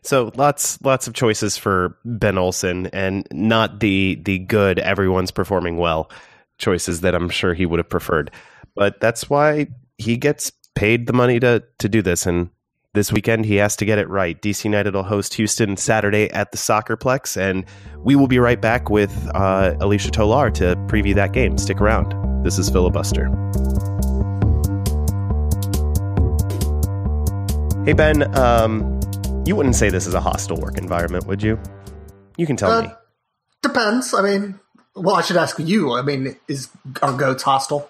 So lots lots of choices for Ben Olsen and not the the good everyone's performing well choices that I'm sure he would have preferred. But that's why he gets paid the money to to do this and this weekend he has to get it right. DC United will host Houston Saturday at the Soccerplex and we will be right back with uh, Alicia Tolar to preview that game. Stick around. This is filibuster. Hey Ben, um, you wouldn't say this is a hostile work environment, would you? You can tell Uh, me. Depends. I mean, well, I should ask you. I mean, is are goats hostile?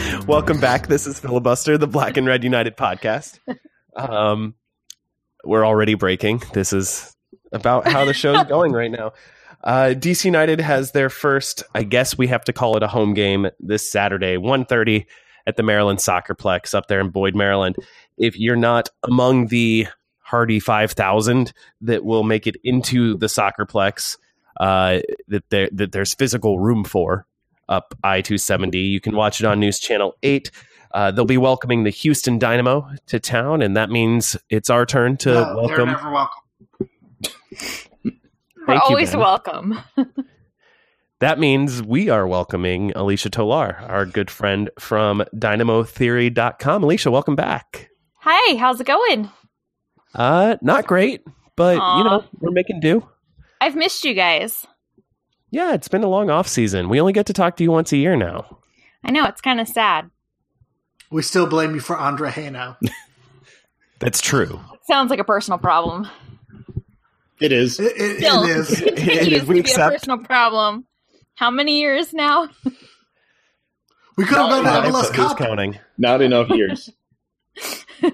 Welcome back. This is Filibuster, the Black and Red United podcast. Um, we're already breaking. This is about how the show's going right now. Uh, DC United has their first, I guess we have to call it a home game this Saturday, 1.30 at the Maryland Soccerplex up there in Boyd, Maryland. If you're not among the hardy 5,000 that will make it into the Soccerplex, uh, that, there, that there's physical room for, up I 270. You can watch it on News Channel 8. Uh, they'll be welcoming the Houston Dynamo to town, and that means it's our turn to No, they're welcome. never welcome. We're you, always Ben. welcome. That means we are welcoming Alicia Tolar, our good friend from dynamotheory.com. Alicia, welcome back. Hey, how's it going? Uh, not great, but you know, we're making do. I've missed you guys. Yeah, it's been a long off season. We only get to talk to you once a year now. I know it's kind of sad. We still blame you for Andre Hainault. That's true. Sounds like a personal problem. It is. It, it, Still, it is. it is. used We to be a personal problem. How many years now? We could have gone to Five, MLS Cup. counting? Not enough years.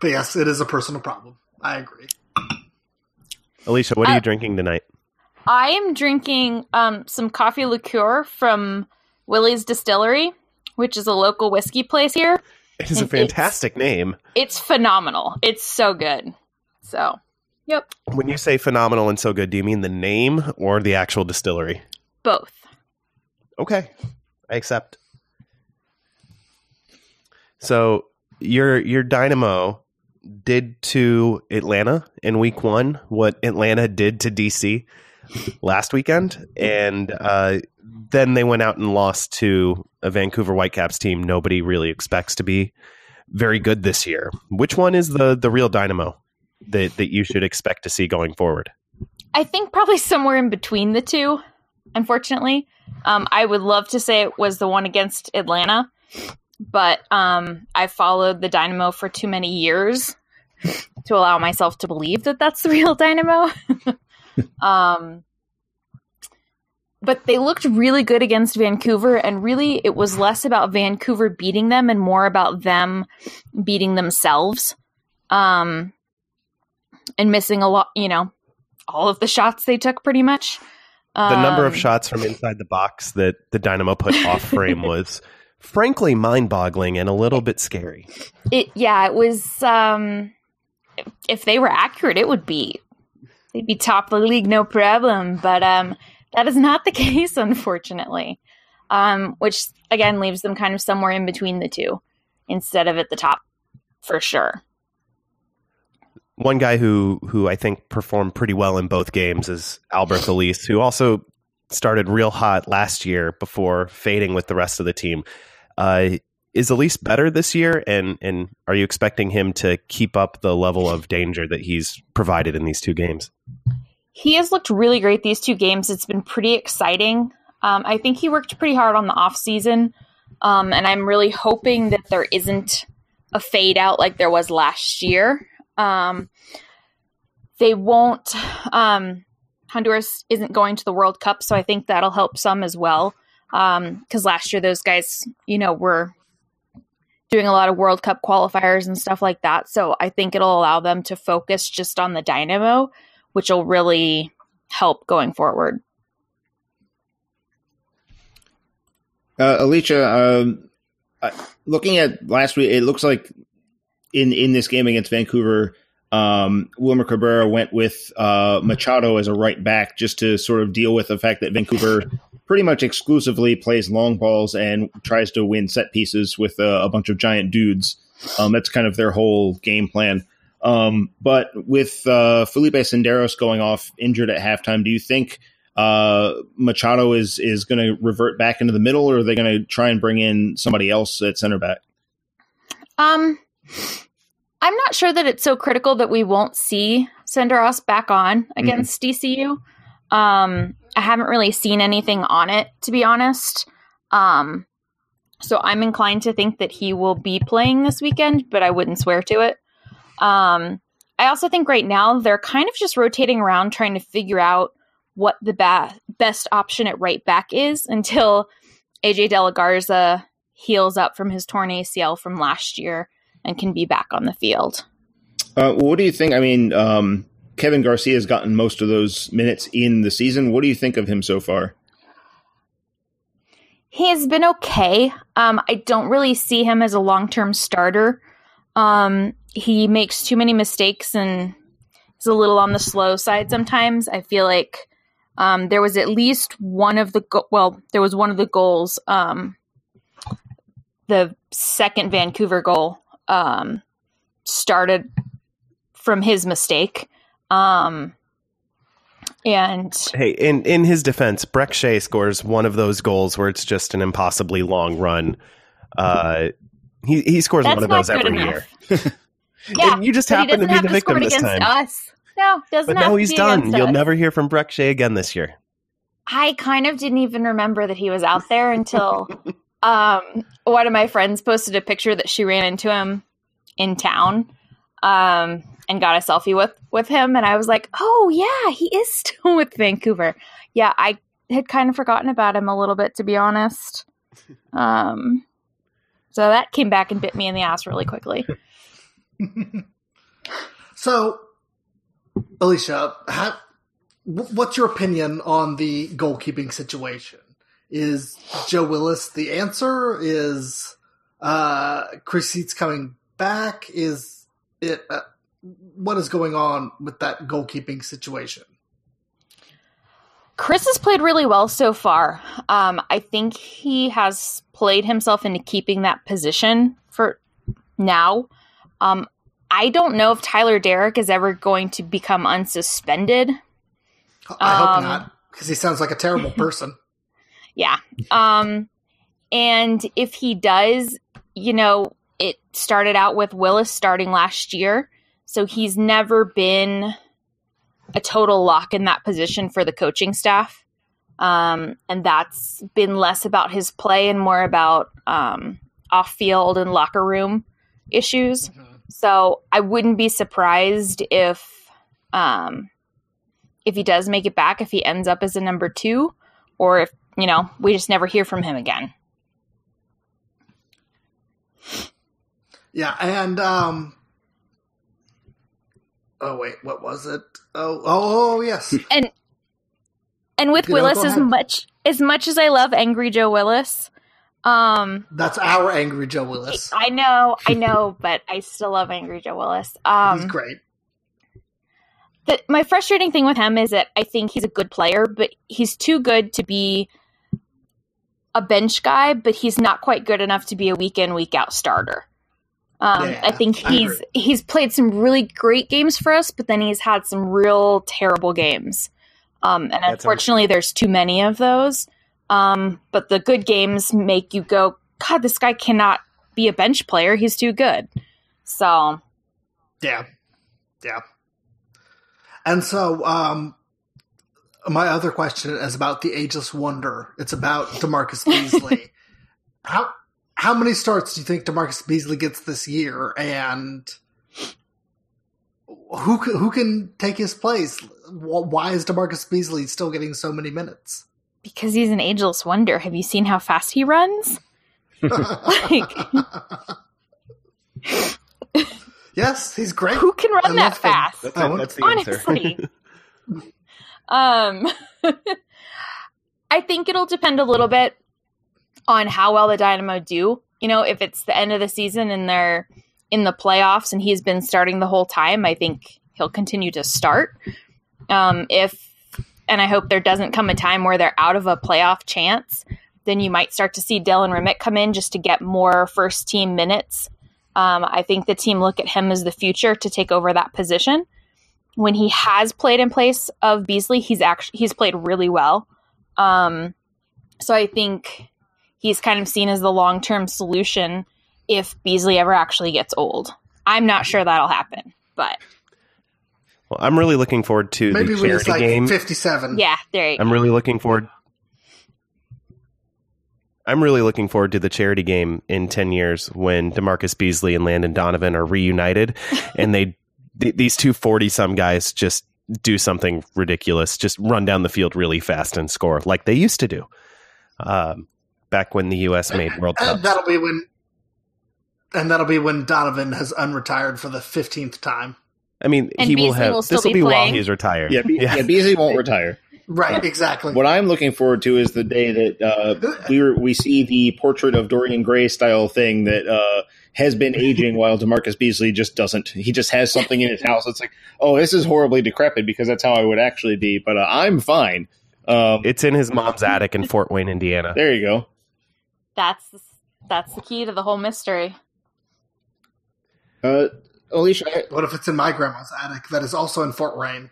But yes, it is a personal problem. I agree. Alicia, what are Uh, you drinking tonight? I am drinking um, some coffee liqueur from Willie's Distillery, which is a local whiskey place here. It is a and it's- fantastic name. It's phenomenal. It's so good. So, yep, When you say phenomenal and so good, do you mean the name or the actual distillery? both. Okay, I accept. So your your Dynamo did to Atlanta in Week One what Atlanta did to DC last weekend, and uh, then they went out and lost to a Vancouver Whitecaps team nobody really expects to be very good this year. Which one is the the real Dynamo that that you should expect to see going forward? I think probably somewhere in between the two, unfortunately. Um, I would love to say it was the one against Atlanta, but um, I followed the Dynamo for too many years to allow myself to believe that that's the real Dynamo. um, but they looked really good against Vancouver, and really it was less about Vancouver beating them and more about them beating themselves um, and missing a lot, you know, all of the shots they took pretty much. the number of Um, shots from inside the box that the Dynamo put off frame was frankly mind-boggling and a little bit scary. It yeah, it was. Um, if they were accurate, it would be they'd be top of the league, no problem. But um, that is not the case, unfortunately. Um, which again leaves them kind of somewhere in between the two, instead of at the top. for sure. One guy who who I think performed pretty well in both games is Alberth Elis, who also started real hot last year before fading with the rest of the team. Uh, is Elis better this year, and and are you expecting him to keep up the level of danger that he's provided in these two games? He has looked really great these two games. It's been pretty exciting. Um, I think he worked pretty hard on the off season, um, and I'm really hoping that there isn't a fade out like there was last year. Um, they won't. Um, Honduras isn't going to the World Cup, so I think that'll help some as well. Because um, last year those guys, you know, were doing a lot of World Cup qualifiers and stuff like that. So I think it'll allow them to focus just on the Dynamo, which will really help going forward. Uh, Alicia, um, looking at last week, it looks like in in this game against Vancouver, um, Wilmer Cabrera went with uh, Machado as a right back just to sort of deal with the fact that Vancouver pretty much exclusively plays long balls and tries to win set pieces with a, a bunch of giant dudes. Um, that's kind of their whole game plan. Um, but with uh, Philippe Senderos going off injured at halftime, do you think uh, Machado is is going to revert back into the middle, or are they going to try and bring in somebody else at center back? Um, I'm not sure that it's so critical that we won't see Senderos back on against mm-hmm. DCU. Um, I haven't really seen anything on it, to be honest. Um, so I'm inclined to think that he will be playing this weekend, but I wouldn't swear to it. Um, I also think right now they're kind of just rotating around trying to figure out what the ba- best option at right back is until AJ De La Garza heals up from his torn ACL from last year and can be back on the field. Uh, what do you think? I mean, um, Kevin Garcia has gotten most of those minutes in the season. What do you think of him so far? He has been okay. Um, I don't really see him as a long term starter. Um, he makes too many mistakes and is a little on the slow side sometimes. I feel like um, there was at least one of the go- well, there was one of the goals, um, the second Vancouver goal um, started from his mistake. Um, and hey, in in his defense, Brek Shea scores one of those goals where it's just an impossibly long run. Uh, he he scores one of those every enough. year. yeah, you just happen to be the victim this time. Us. No, doesn't. But now he's done. You'll us. never hear from Brek Shea again this year. I kind of didn't even remember that he was out there until um, one of my friends posted a picture that she ran into him in town um, and got a selfie with with him, and I was like, "Oh yeah, he is still with Vancouver." Yeah, I had kind of forgotten about him a little bit, to be honest. Um, so that came back and bit me in the ass really quickly. so, Alicia, what's your opinion on the goalkeeping situation? Is Joe Willis the answer? Is uh, Chris Seitz coming back? Is it uh, what is going on with that goalkeeping situation? Chris has played really well so far. Um, I think he has played himself into keeping that position for now. Um, I don't know if Tyler Deric is ever going to become unsuspended. I hope um, not, because he sounds like a terrible person. Yeah. Um, and if he does, you know, it started out with Willis starting last year. So he's never been a total lock in that position for the coaching staff. Um, and that's been less about his play and more about um, off field and locker room issues. Mm-hmm. So I wouldn't be surprised if um, if he does make it back, if he ends up as a number two, or if you know, we just never hear from him again. Yeah, and um Oh wait, what was it? Oh, oh, oh yes. and and with you Willis, know, as much as much as I love Angry Joe Willis, um That's our Angry Joe Willis. I know, I know, but I still love Angry Joe Willis. Um He's great. The, my frustrating thing with him is that I think he's a good player, but he's too good to be a bench guy, but he's not quite good enough to be a week in, week out starter. Um, Yeah, I think he's agree. he's played some really great games for us, but then he's had some real terrible games. Um, and That's unfortunately, there's too many of those. Um, but the good games make you go, God, this guy cannot be a bench player. He's too good. So Yeah. Yeah. And so, um, my other question is about the ageless wonder. It's about DaMarcus Beasley. how how many starts do you think DaMarcus Beasley gets this year, and who can, who can take his place? Why is DaMarcus Beasley still getting so many minutes? because he's an ageless wonder, have you seen how fast he runs? Like, yes, he's great. who can I run that fast? That's, that's the answer. honestly. um, I think it'll depend a little bit on how well the Dynamo do. You know, if it's the end of the season and they're in the playoffs and he's been starting the whole time, I think he'll continue to start. Um, if and I hope there doesn't come a time where they're out of a playoff chance, then you might start to see Dylan Remick come in just to get more first team minutes. Um, I think the team look at him as the future to take over that position when he has played in place of Beasley, he's actually he's played really well. Um, so I think he's kind of seen as the long term solution if Beasley ever actually gets old. I'm not sure that'll happen, but Well, I'm really looking forward to Maybe the when he's like game. fifty-seven. yeah, there you go. I'm really looking forward. I'm really looking forward to the charity game in 10 years when DaMarcus Beasley and Landon Donovan are reunited and they th- these two 40 some guys just do something ridiculous, just run down the field really fast and score like they used to do. Um, back when the US made World Cup. that'll be when, and that'll be when Donovan has unretired for the fifteenth time. I mean, And he will Beasley have will still this will be be while he's retired. Yeah, Be- yeah. Beasley won't retire. Right, exactly. What I'm looking forward to is the day that uh, we were, we see the portrait of Dorian Gray style thing that uh, has been aging while DaMarcus Beasley just doesn't. He just has something in his house. It's like, oh, this is horribly decrepit because that's how I would actually be, but uh, I'm fine. Um, It's in his mom's attic in Fort Wayne, Indiana. there you go. That's that's the key to the whole mystery. Uh, Alicia, I- What if it's in my grandma's attic that is also in Fort Wayne?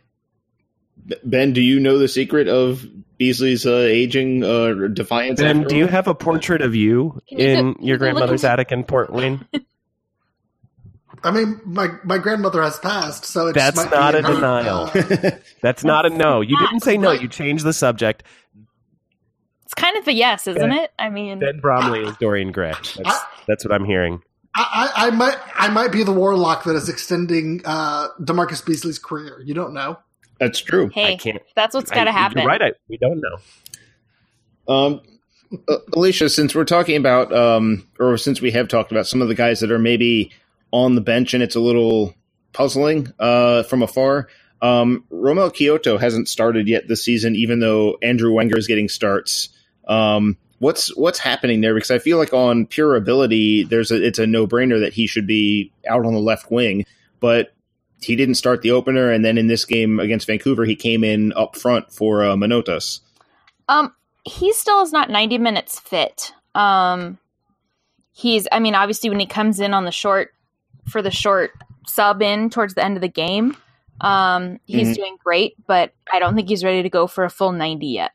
Ben, do you know the secret of Beasley's uh, aging uh, defiance? Ben, after do you have a portrait of you Can you in go- your you go look grandmother's into- attic in Fort Wayne? I mean, my my grandmother has passed, so it That's might not be a in denial. That's not a no. You didn't say no. You changed the subject. It's kind of a yes, isn't it? I mean, Ben Bromley is Dorian Gray. That's, I- that's what I'm hearing. I, I, I might I might be the warlock that is extending uh, DaMarcus Beasley's career. You don't know. That's true. I hey, can't. that's what's got to happen. You're right. I, we don't know. Um, uh, Alicia, since we're talking about, um, or since we have talked about some of the guys that are maybe on the bench and it's a little puzzling uh, from afar, um, Romell Quioto hasn't started yet this season, even though Andrew Wenger is getting starts. Um, what's what's happening there? Because I feel like on pure ability, there's a, it's a no brainer that he should be out on the left wing, but he didn't start the opener, and then in this game against Vancouver, he came in up front for uh, Manotas. Um, he still is not 90 minutes fit. Um, he's, I mean, obviously when he comes in on the short for the short sub in towards the end of the game, um, he's Mhm. doing great, but I don't think he's ready to go for a full 90 yet.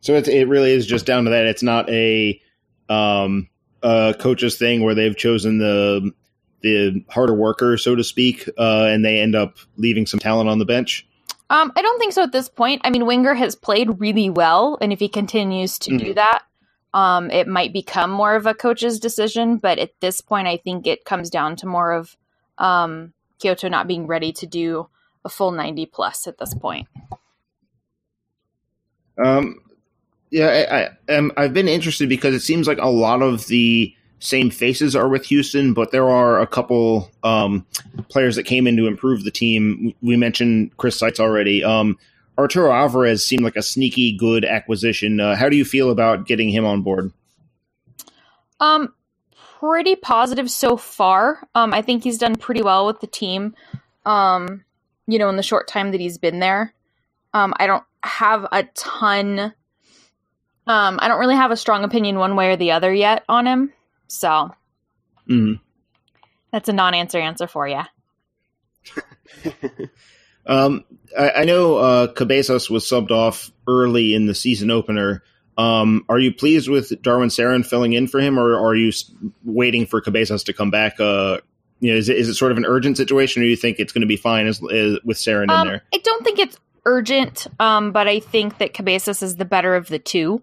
So it, it really is just down to that. It's not a um, a coach's thing where they've chosen the the harder worker, so to speak, uh, and they end up leaving some talent on the bench. Um, I don't think so at this point. I mean, Wenger has played really well, and if he continues to do that, um, it might become more of a coach's decision. But at this point, I think it comes down to more of um, Quioto not being ready to do a full 90 plus at this point. Um, yeah, I, I, um, I've been interested because it seems like a lot of the same faces are with Houston, but there are a couple um, players that came in to improve the team. We mentioned Chris Seitz already. Um, Arturo Alvarez seemed like a sneaky good acquisition. Uh, how do you feel about getting him on board? Um, pretty positive so far. Um, I think he's done pretty well with the team. Um, you know, in the short time that he's been there. Um, I don't have a ton. Um, I don't really have a strong opinion one way or the other yet on him. So Mhm. That's a non-answer answer for you. Um, I, I know uh, Cabezas was subbed off early in the season opener. Um, are you pleased with Darwin Cerén filling in for him, or are you waiting for Cabezas to come back? Uh, you know, is it, is it sort of an urgent situation, or do you think it's going to be fine as, as with Cerén in Um, there? I don't think it's urgent, um, but I think that Cabezas is the better of the two.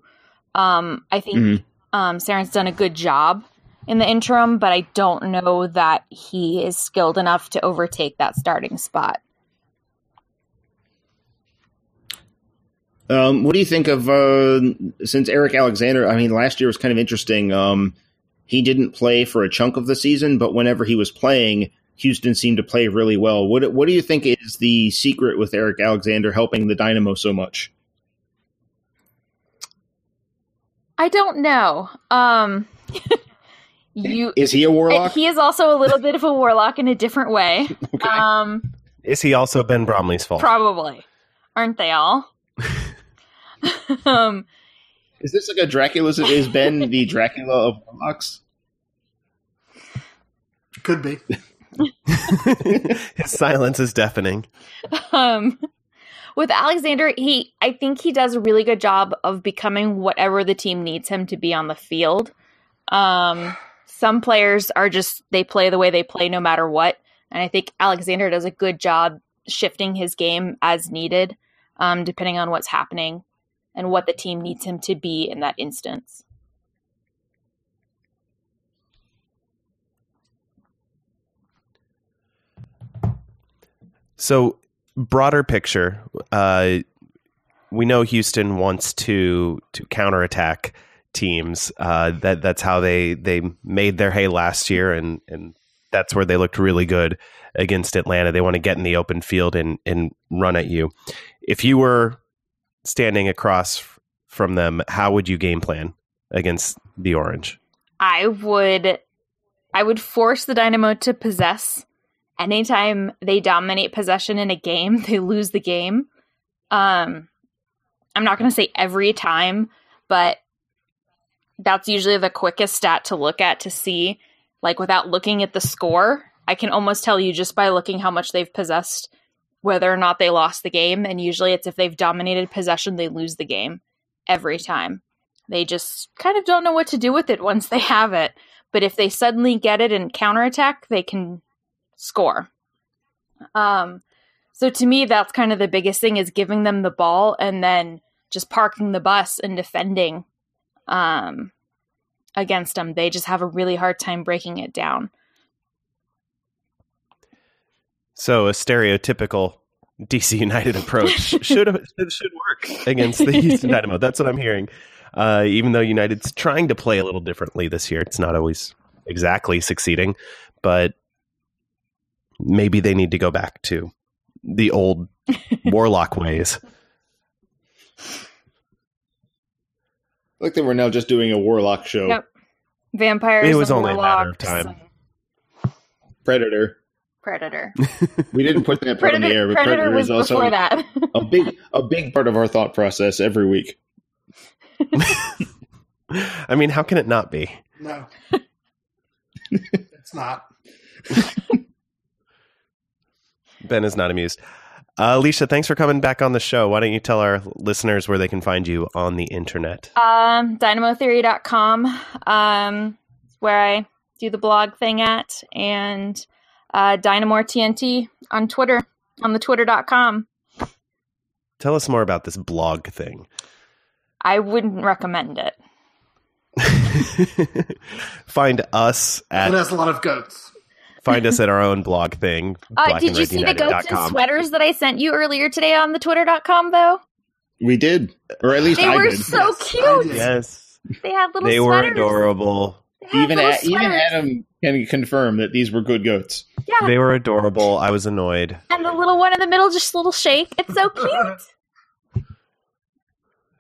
Um, I think Mhm. um, Cerén's done a good job in the interim, but I don't know that he is skilled enough to overtake that starting spot. Um, what do you think of uh, since Eric Alexander? I mean, last year was kind of interesting. Um, he didn't play for a chunk of the season, but whenever he was playing, Houston seemed to play really well. What What do you think is the secret with Eric Alexander helping the Dynamo so much? I don't know. Um, you Is he a warlock? he is also a little bit of a warlock in a different way. Okay. Um, Is he also Ben Bromley's fault? probably, aren't they all? um, Is this like a Dracula? Is Ben the Dracula of warlocks? Could be. His silence is deafening. um with Alexander, he I think he does a really good job of becoming whatever the team needs him to be on the field. Um some players are just they play the way they play no matter what, and I think Alexander does a good job shifting his game as needed, um depending on what's happening and what the team needs him to be in that instance. So, broader picture, uh, we know Houston wants to to counterattack teams. Uh, that that's how they they made their hay last year, and and that's where they looked really good against Atlanta. They want to get in the open field and and run at you. If you were standing across from them, how would you game plan against the Orange? I would I would force the Dynamo to possess. Anytime they dominate possession in a game, they lose the game. Um I'm not going to say every time, but that's usually the quickest stat to look at to see like without looking at the score. I can almost tell you just by looking how much they've possessed whether or not they lost the game and usually it's if they've dominated possession they lose the game every time. They just kind of don't know what to do with it once they have it. But if they suddenly get it and counterattack, they can score. Um, so to me, that's kind of the biggest thing is giving them the ball and then just parking the bus and defending um, against them. They just have a really hard time breaking it down. So a stereotypical DC United approach should should work against the Houston Dynamo. That's what I'm hearing. Uh, even though United's trying to play a little differently this year, it's not always exactly succeeding. But maybe they need to go back to the old warlock ways. Like they were now just doing a warlock show. Yep. Vampires. It was and only a matter of time. Predator. Predator. We didn't put that part Predator, on the air, but Predator, Predator, was is also that. a big a big part of our thought process every week. I mean, how can it not be? No. it's not. Ben is not amused. Uh, Alicia, thanks for coming back on the show. Why don't you tell our listeners where they can find you on the internet? Um, dynamotheory.com, um, where I do the blog thing at, and uh, Dynamore TNT on Twitter, on the twitter.com. Tell us more about this blog thing. I wouldn't recommend it. find us at. It has a lot of goats. Find us at our own blog thing. Uh, did you see the goats and sweaters that I sent you earlier today on the twitter.com, though? We did, or at least They I were did. so Yes, I cute. Yes, They had little they were adorable. They even little a, even. Adam can confirm that these were good goats. Yeah, They were adorable. I was annoyed. and the little one in the middle, just a little shake. It's so cute.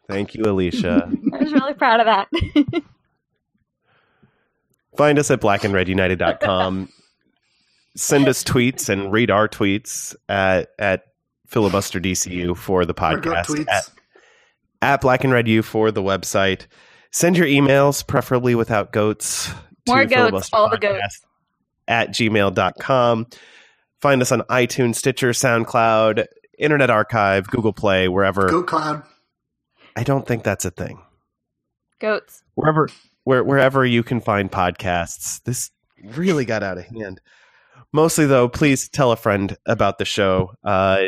Thank you, Alicia. I was really proud of that. find us at blackandredunited.com. Send us tweets and read our tweets at at filibuster DCU for the podcast. At, at Black and Red U for the website. Send your emails, preferably without goats, More goats, all the goats. at gmail.com. Find us on iTunes, Stitcher, SoundCloud, Internet Archive, Google Play, wherever. Goat Cloud. I don't think that's a thing. Goats. Wherever where, wherever you can find podcasts. This really got out of hand. Mostly though, please tell a friend about the show. Uh,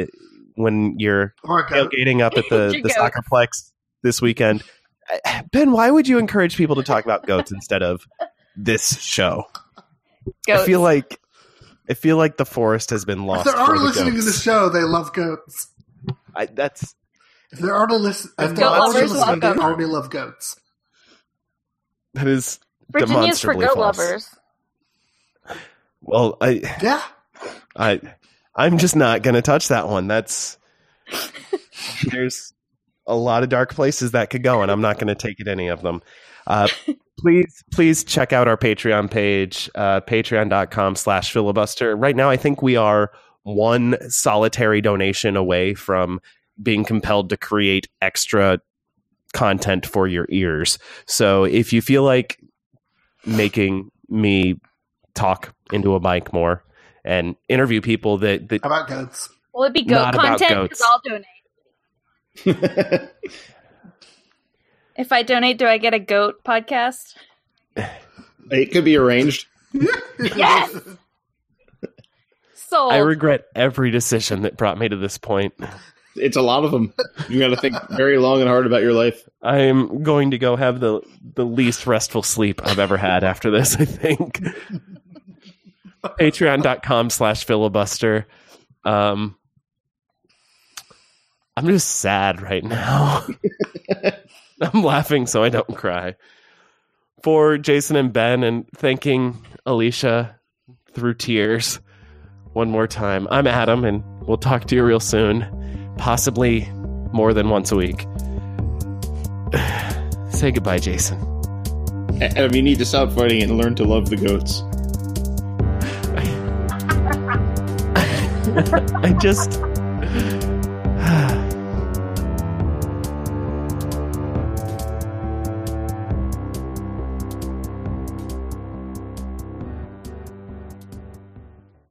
when you're Or tailgating up at the, the goats. soccerplex this weekend. Ben, why would you encourage people to talk about goats instead of this show? Goats. I feel like I feel like the forest has been lost. If lost. they're for already the listening goats. to the show, they love goats. I, that's If they're already, listen- if I'm they're not already listening, they already love goats. that is Virginia's for goat false. lovers. Well. I Yeah. I I'm just not going to touch that one. That's there's a lot of dark places that could go, and I'm not going to take it any of them. Uh, please, please check out our Patreon page, uh, patreon.com slash filibuster. Right now, I think we are one solitary donation away from being compelled to create extra content for your ears. So if you feel like making me talk into a mic more and interview people that, that How about goats? Will it be goat Not about content? goats. Because I'll donate. If I donate, do I get a goat podcast? it could be arranged. Yes! Sold. I regret every decision that brought me to this point. It's a lot of them. You got to think very long and hard about your life. I am going to go have the the least restful sleep I've ever had after this, I think. Patreon.com slash filibuster. Um I'm just sad right now. I'm laughing so I don't cry. For Jason and Ben and thanking Alicia through tears one more time. I'm Adam and we'll talk to you real soon. Possibly more than once a week. Say goodbye, Jason. Adam, you need to stop fighting and learn to love the goats. I just